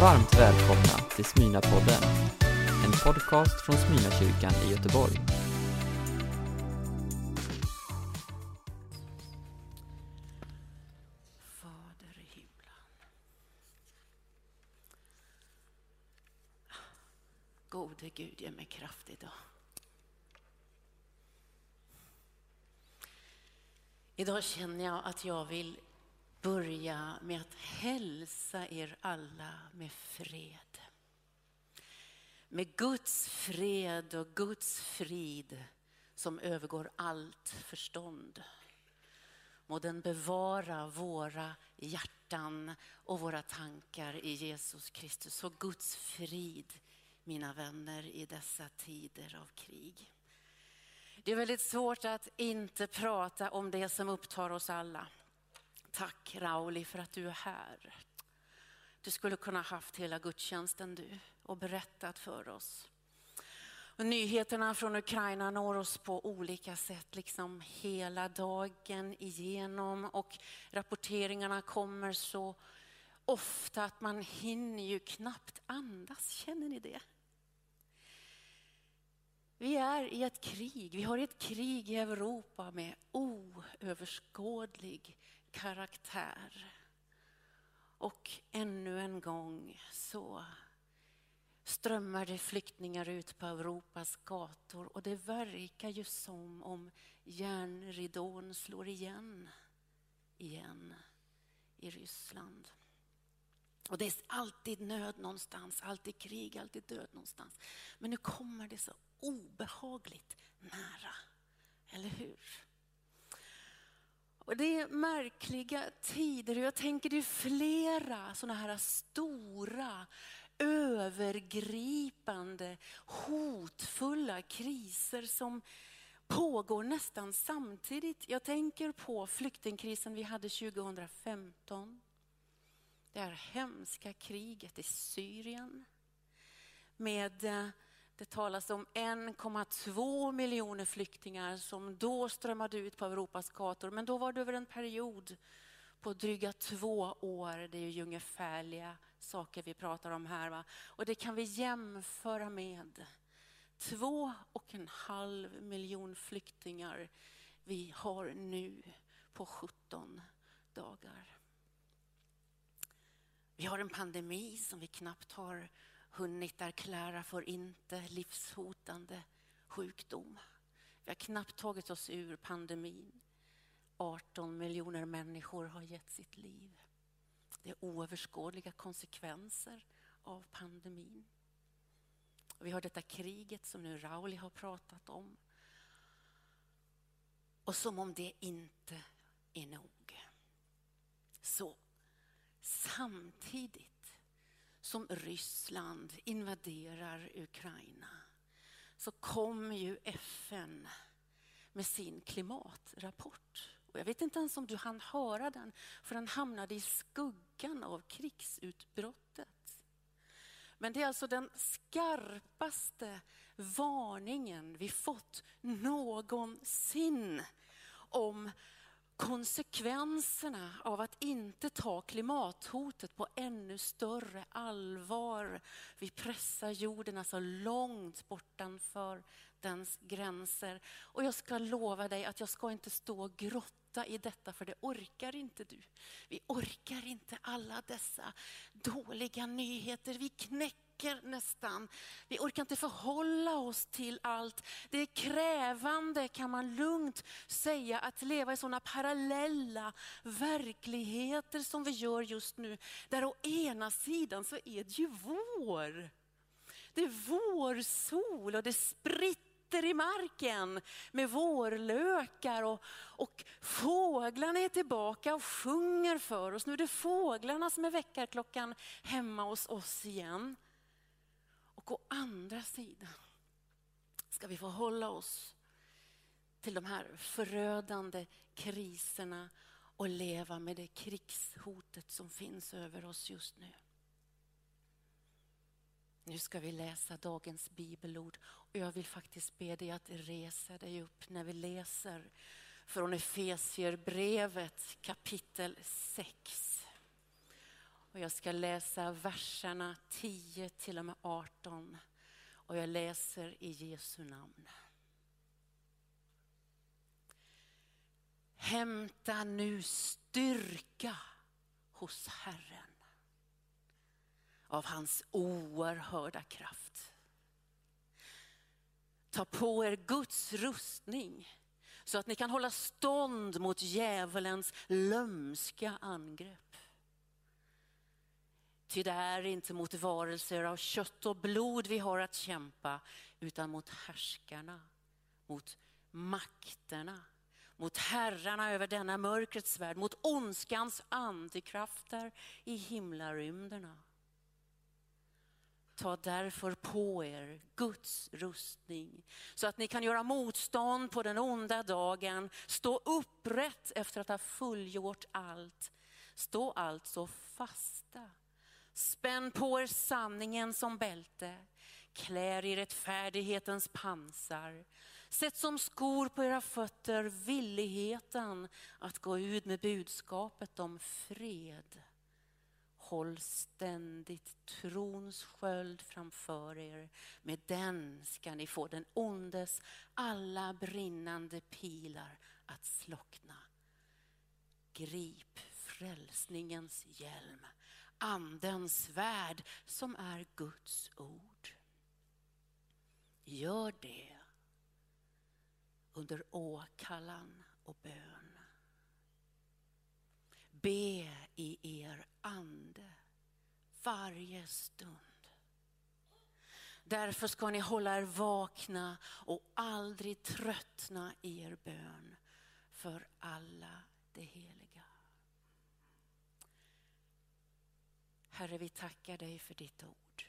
Varmt välkomna till Smyna-podden, en podcast från Smyna-kyrkan i Göteborg. Fader i himlen. Gode Gud, ge mig kraft idag. Idag känner jag att jag vill börja med att hälsa er alla med fred. Med Guds fred och Guds frid som övergår allt förstånd. Må den bevara våra hjärtan och våra tankar i Jesus Kristus. Så Guds frid, mina vänner, i dessa tider av krig. Det är väldigt svårt att inte prata om det som upptar oss alla. Tack Rauli för att du är här. Du skulle kunna haft hela gudstjänsten du och berättat för oss. Och nyheterna från Ukraina når oss på olika sätt, liksom hela dagen igenom. Och rapporteringarna kommer så ofta att man hinner ju knappt andas. Känner ni det? Vi är i ett krig. Vi har ett krig i Europa med oöverskådlig karaktär. Och ännu en gång så strömmar det flyktingar ut på Europas gator och det verkar ju som om järnridån slår igen, igen i Ryssland. Och det är alltid nöd någonstans, alltid krig, alltid död någonstans. Men nu kommer det så obehagligt nära, eller hur? Och det är märkliga tider och jag tänker det är flera sådana här stora övergripande, hotfulla kriser som pågår nästan samtidigt. Jag tänker på flyktingkrisen vi hade 2015. Det här hemska kriget i Syrien med eh, det talas om 1,2 miljoner flyktingar som då strömmade ut på Europas gator. Men då var det över en period på dryga två år. Det är ju ungefärliga saker vi pratar om här. Va? Och det kan vi jämföra med två och en halv miljon flyktingar vi har nu på 17 dagar. Vi har en pandemi som vi knappt har hunnit erklära för inte livshotande sjukdom. Vi har knappt tagit oss ur pandemin. 18 miljoner människor har gett sitt liv. Det är oöverskådliga konsekvenser av pandemin. Vi har detta kriget som nu Rauli har pratat om. Och som om det inte är nog. Så samtidigt som Ryssland invaderar Ukraina så kommer ju FN med sin klimatrapport. Och jag vet inte ens om du hann höra den, för den hamnade i skuggan av krigsutbrottet. Men det är alltså den skarpaste varningen vi fått någonsin om konsekvenserna av att inte ta klimathotet på ännu större allvar. Vi pressar jorden alltså långt bortanför dens gränser. Och jag ska lova dig att jag ska inte stå och grotta i detta för det orkar inte du. Vi orkar inte alla dessa dåliga nyheter. Vi knäcker räcker nästan. Vi orkar inte förhålla oss till allt. Det är krävande kan man lugnt säga att leva i sådana parallella verkligheter som vi gör just nu. Där å ena sidan så är det ju vår. Det är vårsol och det spritter i marken med vårlökar och, och fåglarna är tillbaka och sjunger för oss. Nu är det fåglarna som är väckarklockan hemma hos oss igen. Och å andra sidan ska vi förhålla oss till de här förödande kriserna och leva med det krigshotet som finns över oss just nu. Nu ska vi läsa dagens bibelord och jag vill faktiskt be dig att resa dig upp när vi läser från Efesierbrevet kapitel 6. Och jag ska läsa verserna 10 till och med 18. Och jag läser i Jesu namn. Hämta nu styrka hos Herren av hans oerhörda kraft. Ta på er Guds rustning så att ni kan hålla stånd mot djävulens lömska angrepp. Ty det är inte mot varelser av kött och blod vi har att kämpa, utan mot härskarna, mot makterna, mot herrarna över denna mörkrets värld, mot ondskans andekrafter i himlarymderna. Ta därför på er Guds rustning så att ni kan göra motstånd på den onda dagen, stå upprätt efter att ha fullgjort allt. Stå alltså fasta. Spänn på er sanningen som bälte, klä er i rättfärdighetens pansar. Sätt som skor på era fötter villigheten att gå ut med budskapet om fred. Håll ständigt trons sköld framför er. Med den ska ni få den ondes alla brinnande pilar att slockna. Grip frälsningens hjälm, andens svärd som är Guds ord. Gör det under åkallan och bön. Be i er ande varje stund. Därför ska ni hålla er vakna och aldrig tröttna i er bön för alla det heliga. Herre, vi tackar dig för ditt ord.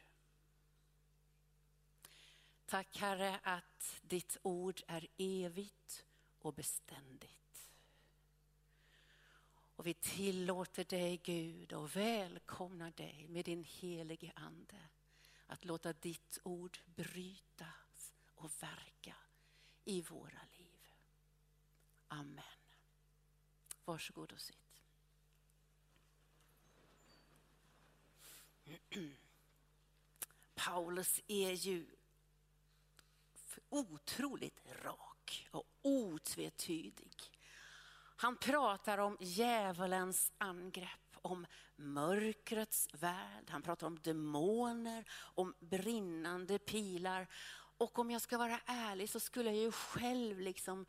Tack Herre att ditt ord är evigt och beständigt. Och vi tillåter dig Gud och välkomnar dig med din helige Ande att låta ditt ord brytas och verka i våra liv. Amen. Varsågod och sitt. Paulus är ju otroligt rak och otvetydig. Han pratar om djävulens angrepp, om mörkrets värld, han pratar om demoner, om brinnande pilar. Och om jag ska vara ärlig så skulle jag ju själv liksom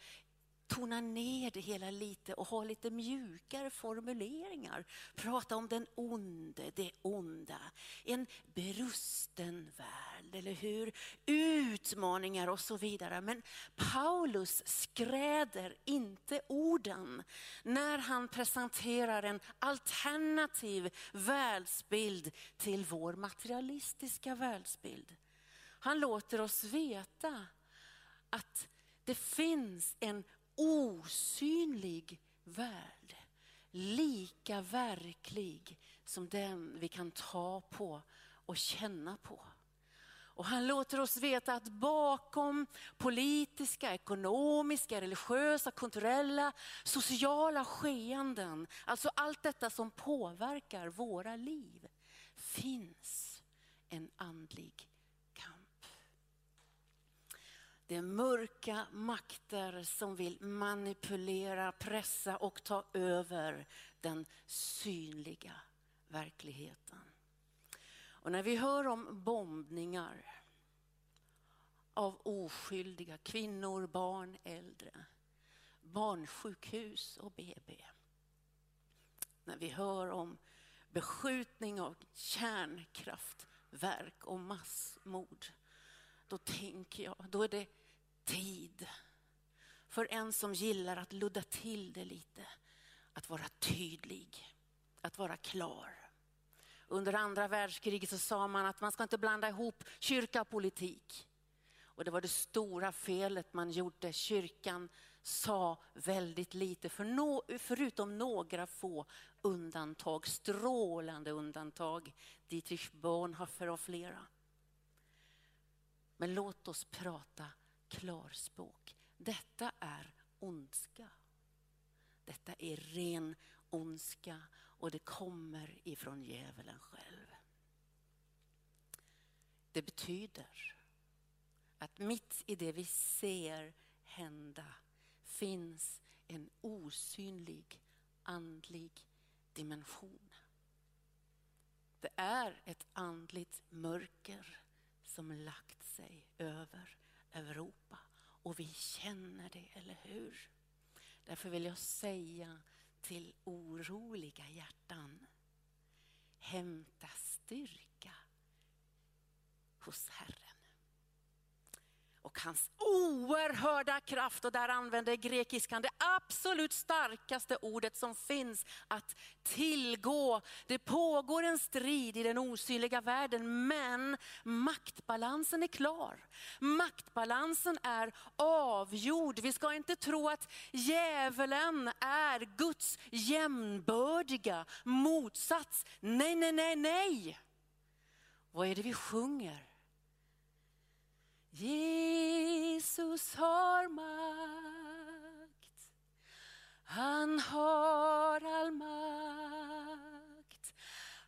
tona ner det hela lite och ha lite mjukare formuleringar. Prata om den onde, det onda, en brusten värld, eller hur? Utmaningar och så vidare. Men Paulus skräder inte orden när han presenterar en alternativ världsbild till vår materialistiska världsbild. Han låter oss veta att det finns en osynlig värld. Lika verklig som den vi kan ta på och känna på. Och han låter oss veta att bakom politiska, ekonomiska, religiösa, kulturella, sociala skeenden, alltså allt detta som påverkar våra liv, finns en andlig det är mörka makter som vill manipulera, pressa och ta över den synliga verkligheten. Och när vi hör om bombningar av oskyldiga kvinnor, barn, äldre, barnsjukhus och BB. När vi hör om beskjutning av kärnkraftverk och massmord då tänker jag, då är det tid för en som gillar att ludda till det lite, att vara tydlig, att vara klar. Under andra världskriget så sa man att man ska inte blanda ihop kyrka och politik. Och det var det stora felet man gjorde. Kyrkan sa väldigt lite, för no, förutom några få undantag, strålande undantag. Dietrich Bonhoeffer och flera. Men låt oss prata klarspråk. Detta är ondska. Detta är ren ondska och det kommer ifrån djävulen själv. Det betyder att mitt i det vi ser hända finns en osynlig andlig dimension. Det är ett andligt mörker som lagt sig över Europa och vi känner det, eller hur? Därför vill jag säga till oroliga hjärtan, hämta styrka hos Herren och hans oerhörda kraft. Och där använder grekiskan det absolut starkaste ordet som finns, att tillgå. Det pågår en strid i den osynliga världen, men maktbalansen är klar. Maktbalansen är avgjord. Vi ska inte tro att djävulen är Guds jämnbördiga motsats. Nej, nej, nej, nej. Vad är det vi sjunger? Jesus har makt. Han har all makt.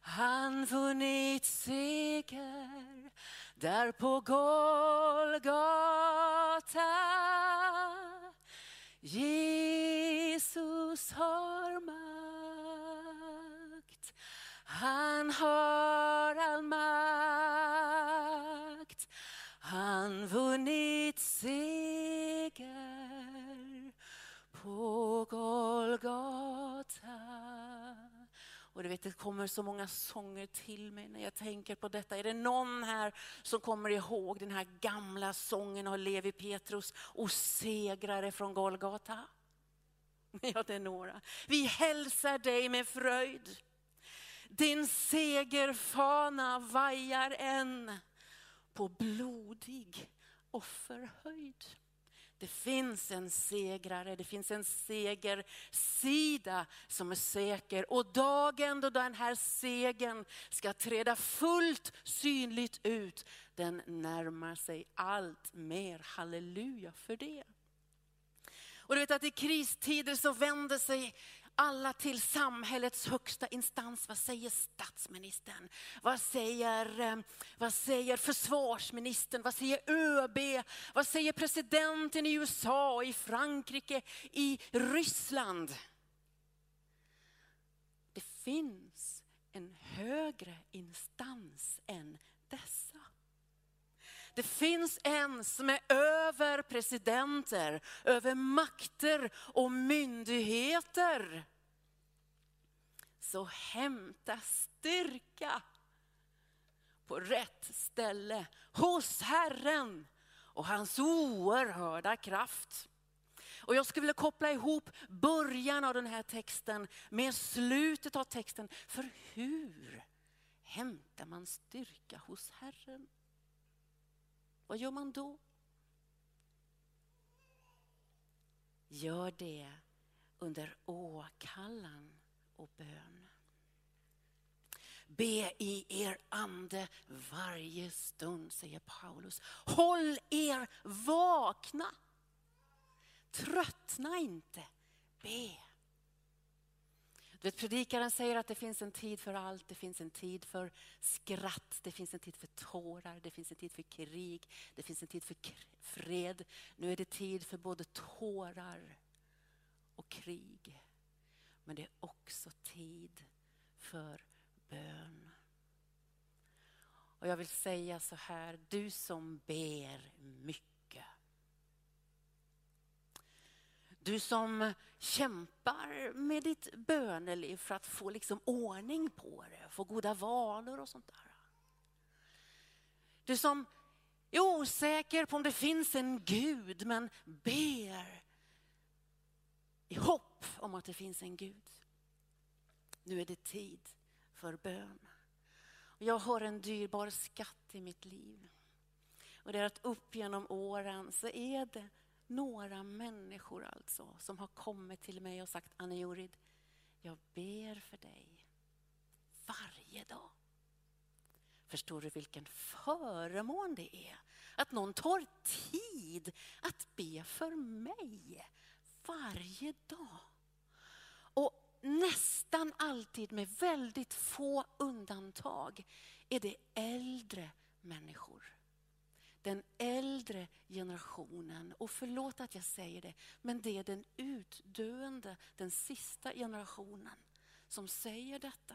Han vunnit seger där på Golgata. Jesus har makt. Vet, det kommer så många sånger till mig när jag tänker på detta. Är det någon här som kommer ihåg den här gamla sången av Levi Petrus och segrare från Golgata? Ja, det är några. Vi hälsar dig med fröjd. Din segerfana vajar än på blodig offerhöjd. Det finns en segrare, det finns en segersida som är säker. Och dagen då den här segern ska träda fullt synligt ut, den närmar sig allt mer. Halleluja för det. Och du vet att i kristider så vänder sig alla till samhällets högsta instans. Vad säger statsministern? Vad säger, eh, vad säger försvarsministern? Vad säger ÖB? Vad säger presidenten i USA, i Frankrike, i Ryssland? Det finns en högre instans än dessa. Det finns en som är över presidenter, över makter och myndigheter. Så hämta styrka på rätt ställe hos Herren och hans oerhörda kraft. Och jag skulle vilja koppla ihop början av den här texten med slutet av texten. För hur hämtar man styrka hos Herren? Vad gör man då? Gör det under åkallan och bön. Be i er ande varje stund, säger Paulus. Håll er vakna. Tröttna inte. Be. Du vet, predikaren säger att det finns en tid för allt. Det finns en tid för skratt, det finns en tid för tårar, det finns en tid för krig, det finns en tid för fred. Nu är det tid för både tårar och krig. Men det är också tid för bön. Och jag vill säga så här, du som ber mycket Du som kämpar med ditt böneliv för att få liksom ordning på det, få goda vanor och sånt där. Du som är osäker på om det finns en Gud men ber i hopp om att det finns en Gud. Nu är det tid för bön. Jag har en dyrbar skatt i mitt liv. Och det är att upp genom åren så är det några människor alltså som har kommit till mig och sagt Anne Jorid, jag ber för dig varje dag. Förstår du vilken förmån det är att någon tar tid att be för mig varje dag. Och nästan alltid med väldigt få undantag är det äldre människor. Den äldre generationen, och förlåt att jag säger det, men det är den utdöende, den sista generationen som säger detta.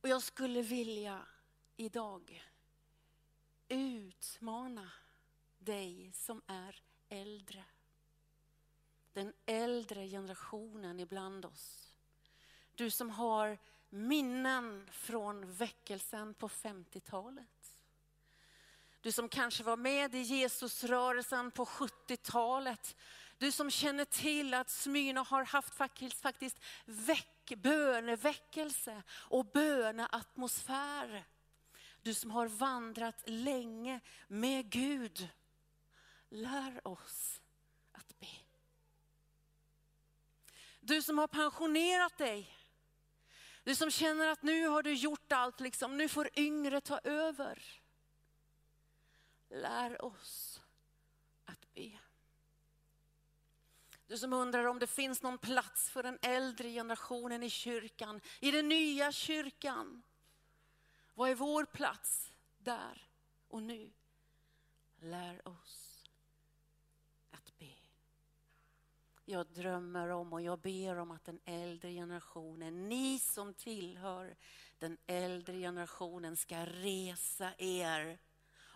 Och jag skulle vilja idag utmana dig som är äldre. Den äldre generationen ibland oss. Du som har minnen från väckelsen på 50-talet. Du som kanske var med i Jesusrörelsen på 70-talet. Du som känner till att Smyrna har haft faktiskt, faktiskt väck, böneväckelse och böneatmosfär. Du som har vandrat länge med Gud. Lär oss att be. Du som har pensionerat dig. Du som känner att nu har du gjort allt, liksom. nu får yngre ta över. Lär oss att be. Du som undrar om det finns någon plats för den äldre generationen i kyrkan, i den nya kyrkan. Vad är vår plats där och nu? Lär oss att be. Jag drömmer om och jag ber om att den äldre generationen, ni som tillhör den äldre generationen ska resa er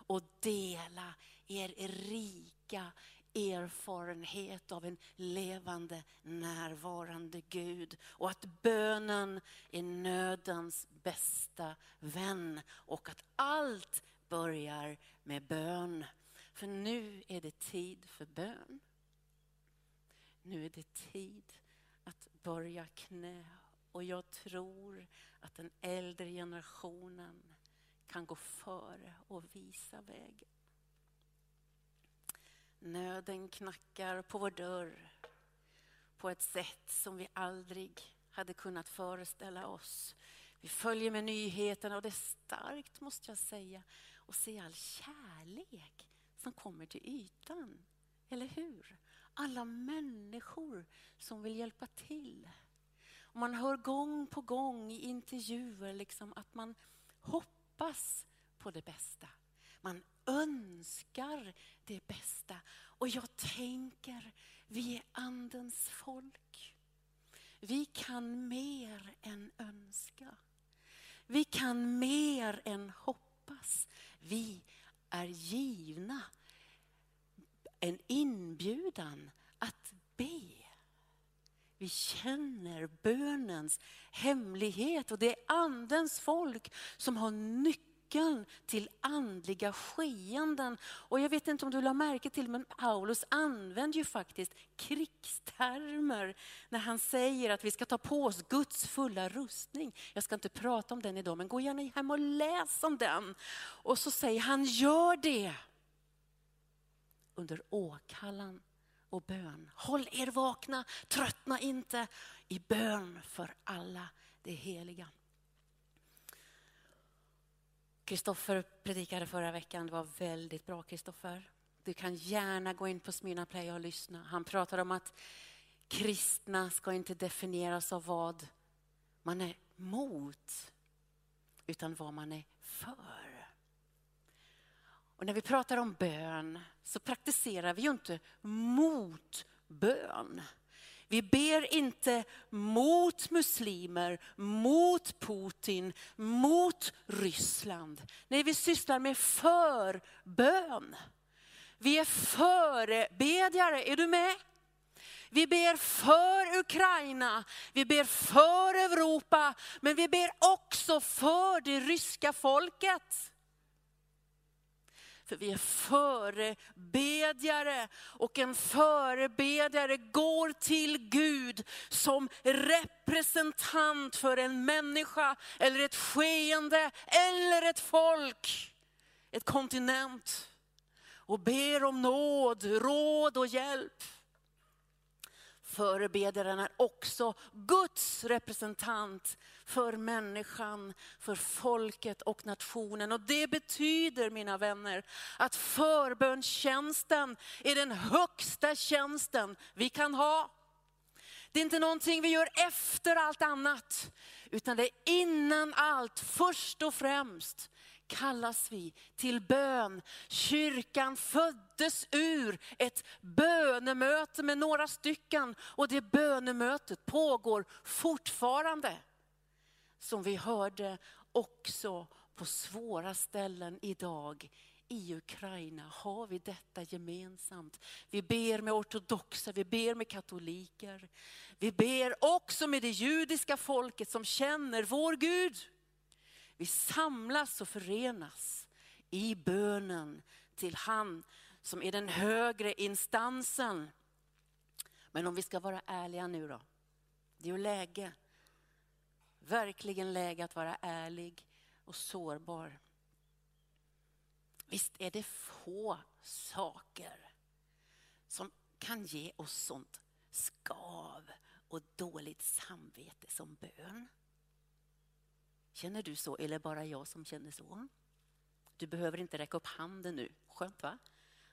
och dela er rika erfarenhet av en levande, närvarande Gud. Och att bönen är nödens bästa vän och att allt börjar med bön. För nu är det tid för bön. Nu är det tid att börja knä. Och jag tror att den äldre generationen kan gå före och visa vägen. Nöden knackar på vår dörr på ett sätt som vi aldrig hade kunnat föreställa oss. Vi följer med nyheterna och det är starkt måste jag säga att se all kärlek som kommer till ytan. Eller hur? Alla människor som vill hjälpa till. Och man hör gång på gång i intervjuer liksom att man hoppas hoppas på det bästa. Man önskar det bästa. Och jag tänker, vi är andens folk. Vi kan mer än önska. Vi kan mer än hoppas. Vi är givna en inbjudan att be. Vi känner bönens hemlighet och det är andens folk som har nyckeln till andliga skeenden. Och jag vet inte om du lade märke till, men Paulus använder ju faktiskt krigstermer när han säger att vi ska ta på oss Guds fulla rustning. Jag ska inte prata om den idag, men gå gärna hem och läs om den. Och så säger han, gör det under åkallan och bön. Håll er vakna, tröttna inte i bön för alla det heliga. Kristoffer predikade förra veckan, det var väldigt bra Kristoffer. Du kan gärna gå in på Smyrna Play och lyssna. Han pratade om att kristna ska inte definieras av vad man är mot, utan vad man är för. Och när vi pratar om bön så praktiserar vi ju inte mot bön. Vi ber inte mot muslimer, mot Putin, mot Ryssland. Nej, vi sysslar med förbön. Vi är förebedjare, är du med? Vi ber för Ukraina, vi ber för Europa, men vi ber också för det ryska folket. För vi är förebedjare och en förebedjare går till Gud som representant för en människa eller ett skeende eller ett folk, ett kontinent och ber om nåd, råd och hjälp. Förebedjaren är också Guds representant för människan, för folket och nationen. Och det betyder, mina vänner, att förbönstjänsten är den högsta tjänsten vi kan ha. Det är inte någonting vi gör efter allt annat, utan det är innan allt, först och främst kallas vi till bön. Kyrkan föddes ur ett bönemöte med några stycken och det bönemötet pågår fortfarande. Som vi hörde också på svåra ställen idag i Ukraina har vi detta gemensamt. Vi ber med ortodoxa, vi ber med katoliker. Vi ber också med det judiska folket som känner vår Gud. Vi samlas och förenas i bönen till han som är den högre instansen. Men om vi ska vara ärliga nu då. Det är ju läge, verkligen läge att vara ärlig och sårbar. Visst är det få saker som kan ge oss sånt skav och dåligt samvete som bön. Känner du så eller bara jag som känner så? Du behöver inte räcka upp handen nu. Skönt va?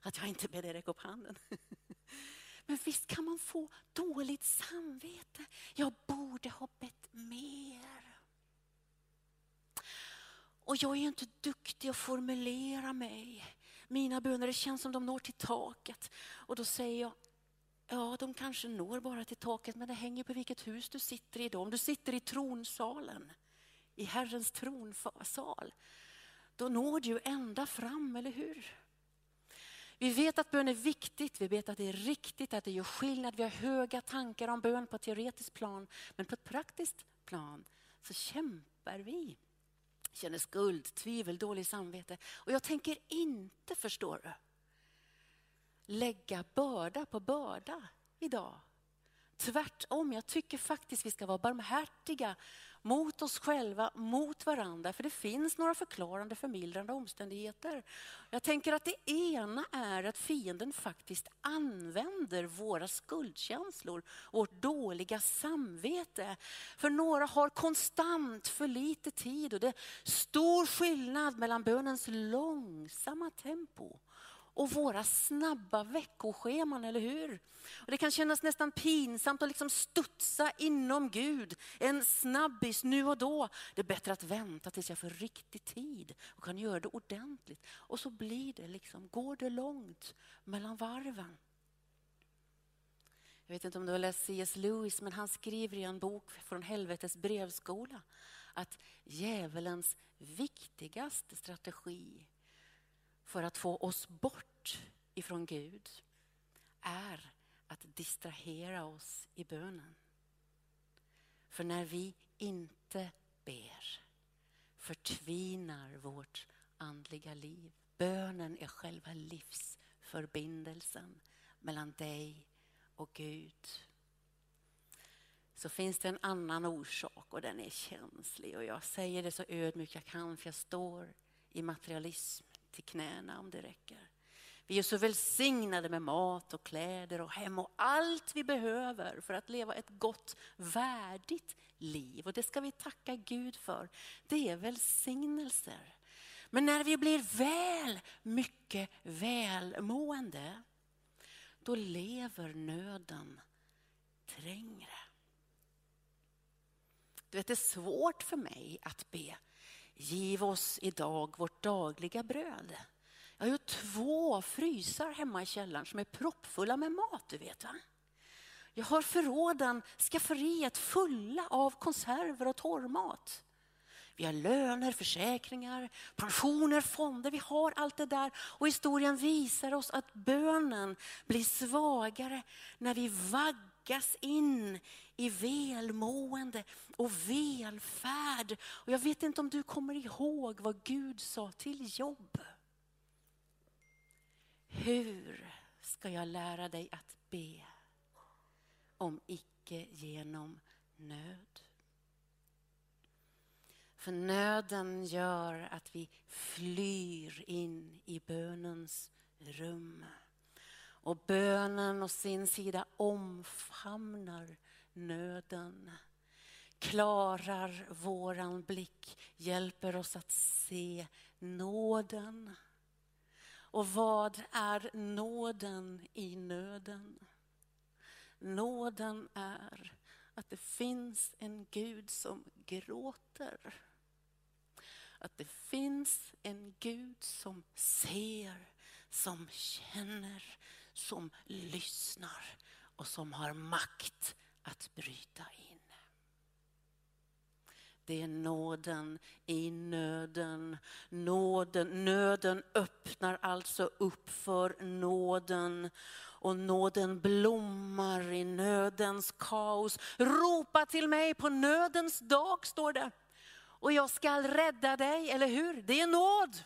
Att jag inte ber dig räcka upp handen. Men visst kan man få dåligt samvete. Jag borde ha bett mer. Och jag är inte duktig att formulera mig. Mina böner, det känns som de når till taket. Och då säger jag, ja de kanske når bara till taket men det hänger på vilket hus du sitter i då. Om du sitter i tronsalen i Herrens tronsal, då når du ända fram, eller hur? Vi vet att bön är viktigt, vi vet att det är riktigt, att det gör skillnad. Vi har höga tankar om bön på ett teoretiskt plan, men på ett praktiskt plan så kämpar vi. Känner skuld, tvivel, dåligt samvete. Och jag tänker inte, förstår du, lägga börda på börda idag. Tvärtom, jag tycker faktiskt vi ska vara barmhärtiga mot oss själva, mot varandra. För det finns några förklarande, förmildrande omständigheter. Jag tänker att det ena är att fienden faktiskt använder våra skuldkänslor, vårt dåliga samvete. För några har konstant för lite tid och det är stor skillnad mellan bönens långsamma tempo och våra snabba veckoscheman, eller hur? Och det kan kännas nästan pinsamt att liksom studsa inom Gud. En snabbis nu och då. Det är bättre att vänta tills jag får riktig tid och kan göra det ordentligt. Och så blir det liksom, går det långt mellan varven. Jag vet inte om du har läst C.S. Lewis, men han skriver i en bok från helvetets brevskola att djävulens viktigaste strategi för att få oss bort ifrån Gud är att distrahera oss i bönen. För när vi inte ber förtvinar vårt andliga liv. Bönen är själva livsförbindelsen mellan dig och Gud. Så finns det en annan orsak och den är känslig och jag säger det så ödmjukt jag kan för jag står i materialism till knäna om det räcker. Vi är så välsignade med mat och kläder och hem och allt vi behöver för att leva ett gott, värdigt liv. Och det ska vi tacka Gud för. Det är välsignelser. Men när vi blir väl mycket välmående, då lever nöden trängre. Du vet, det är svårt för mig att be Giv oss idag vårt dagliga bröd. Jag har ju två frysar hemma i källaren som är proppfulla med mat, du vet va? Jag har förråden, skafferiet fulla av konserver och torrmat. Vi har löner, försäkringar, pensioner, fonder. Vi har allt det där. Och historien visar oss att bönen blir svagare när vi vaggar lockas in i välmående och välfärd. Och jag vet inte om du kommer ihåg vad Gud sa till Jobb. Hur ska jag lära dig att be om icke genom nöd? För nöden gör att vi flyr in i bönens rum. Och bönen å sin sida omfamnar nöden. Klarar våran blick, hjälper oss att se nåden. Och vad är nåden i nöden? nåden är att det finns en Gud som gråter. Att det finns en Gud som ser, som känner, som lyssnar och som har makt att bryta in. Det är nåden i nöden. nåden. Nöden öppnar alltså upp för nåden och nåden blommar i nödens kaos. Ropa till mig på nödens dag, står det. Och jag skall rädda dig, eller hur? Det är nåd.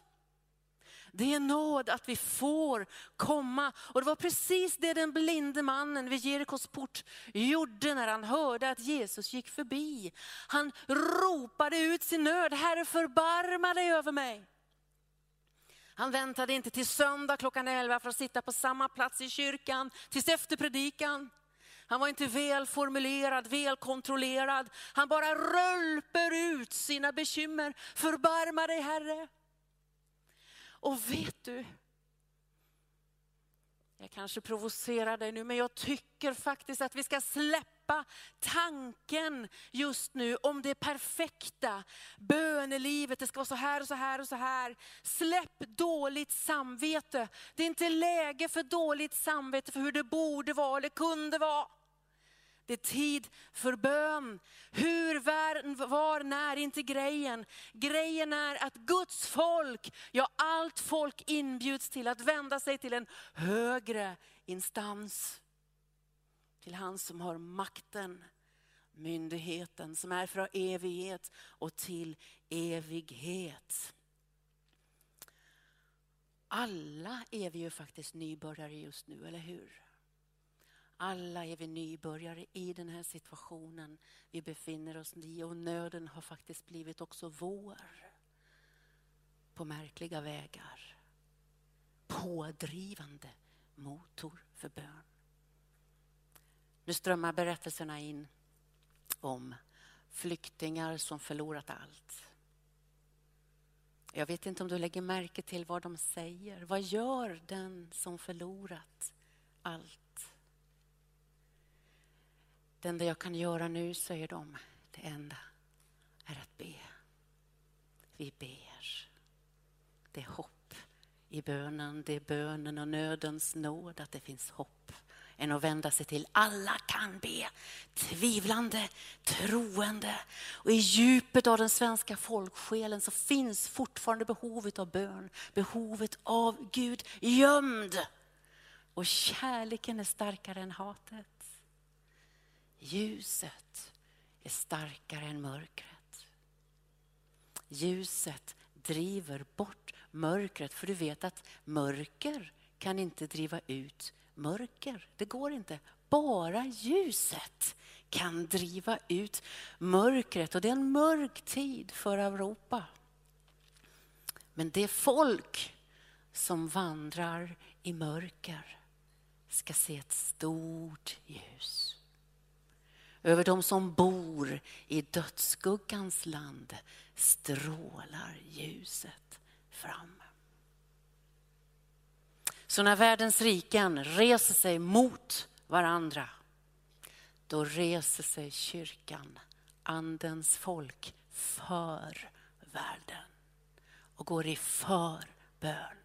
Det är nåd att vi får komma. Och det var precis det den blinde mannen vid Jerikos port gjorde när han hörde att Jesus gick förbi. Han ropade ut sin nöd, Herre förbarma dig över mig. Han väntade inte till söndag klockan 11 för att sitta på samma plats i kyrkan tills efter predikan. Han var inte välformulerad, välkontrollerad. Han bara rölper ut sina bekymmer. Förbarma dig Herre. Och vet du, jag kanske provocerar dig nu, men jag tycker faktiskt att vi ska släppa tanken just nu om det perfekta bönelivet. Det ska vara så här och så här och så här. Släpp dåligt samvete. Det är inte läge för dåligt samvete för hur det borde vara eller kunde vara. Det är tid för bön. Hur, var, var, när, inte grejen. Grejen är att Guds folk, ja allt folk inbjuds till att vända sig till en högre instans. Till han som har makten, myndigheten som är från evighet och till evighet. Alla är vi ju faktiskt nybörjare just nu, eller hur? Alla är vi nybörjare i den här situationen vi befinner oss i och nöden har faktiskt blivit också vår. På märkliga vägar. Pådrivande motor för bön. Nu strömmar berättelserna in om flyktingar som förlorat allt. Jag vet inte om du lägger märke till vad de säger. Vad gör den som förlorat allt? Det enda jag kan göra nu, säger de, det enda är att be. Vi ber. Det är hopp i bönen. Det är bönen och nödens nåd att det finns hopp än att vända sig till alla kan be. Tvivlande, troende. Och i djupet av den svenska folksjälen så finns fortfarande behovet av bön, behovet av Gud gömd. Och kärleken är starkare än hatet. Ljuset är starkare än mörkret. Ljuset driver bort mörkret, för du vet att mörker kan inte driva ut mörker. Det går inte. Bara ljuset kan driva ut mörkret och det är en mörk tid för Europa. Men det folk som vandrar i mörker ska se ett stort ljus. Över dem som bor i dödsskuggans land strålar ljuset fram. Så när världens riken reser sig mot varandra, då reser sig kyrkan, andens folk, för världen och går i förbön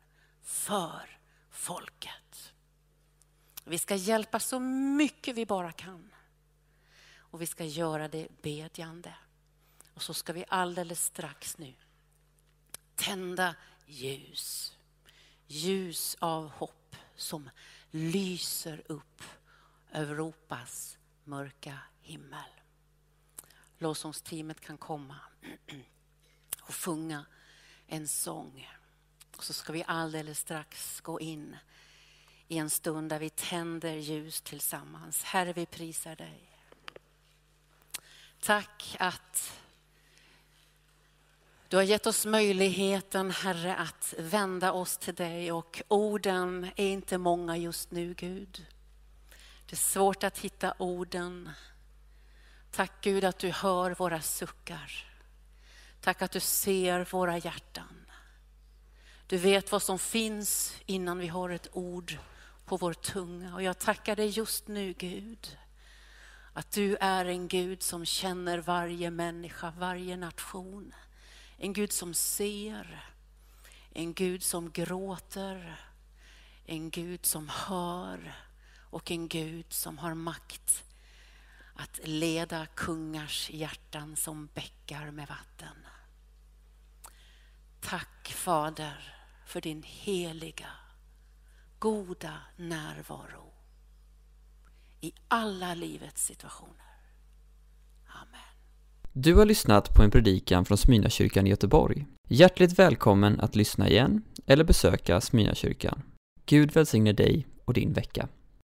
för folket. Vi ska hjälpa så mycket vi bara kan. Och vi ska göra det bedjande. Och så ska vi alldeles strax nu tända ljus. Ljus av hopp som lyser upp Europas mörka himmel. Lovsångsteamet kan komma och sjunga en sång. Och så ska vi alldeles strax gå in i en stund där vi tänder ljus tillsammans. Herre, vi prisar dig. Tack att du har gett oss möjligheten, Herre, att vända oss till dig och orden är inte många just nu, Gud. Det är svårt att hitta orden. Tack Gud att du hör våra suckar. Tack att du ser våra hjärtan. Du vet vad som finns innan vi har ett ord på vår tunga. Och jag tackar dig just nu, Gud, att du är en Gud som känner varje människa, varje nation. En Gud som ser, en Gud som gråter, en Gud som hör och en Gud som har makt att leda kungars hjärtan som bäckar med vatten. Tack Fader för din heliga, goda närvaro i alla livets situationer. Amen. Du har lyssnat på en predikan från Smyrnakyrkan i Göteborg. Hjärtligt välkommen att lyssna igen eller besöka Smyrnakyrkan. Gud välsigne dig och din vecka.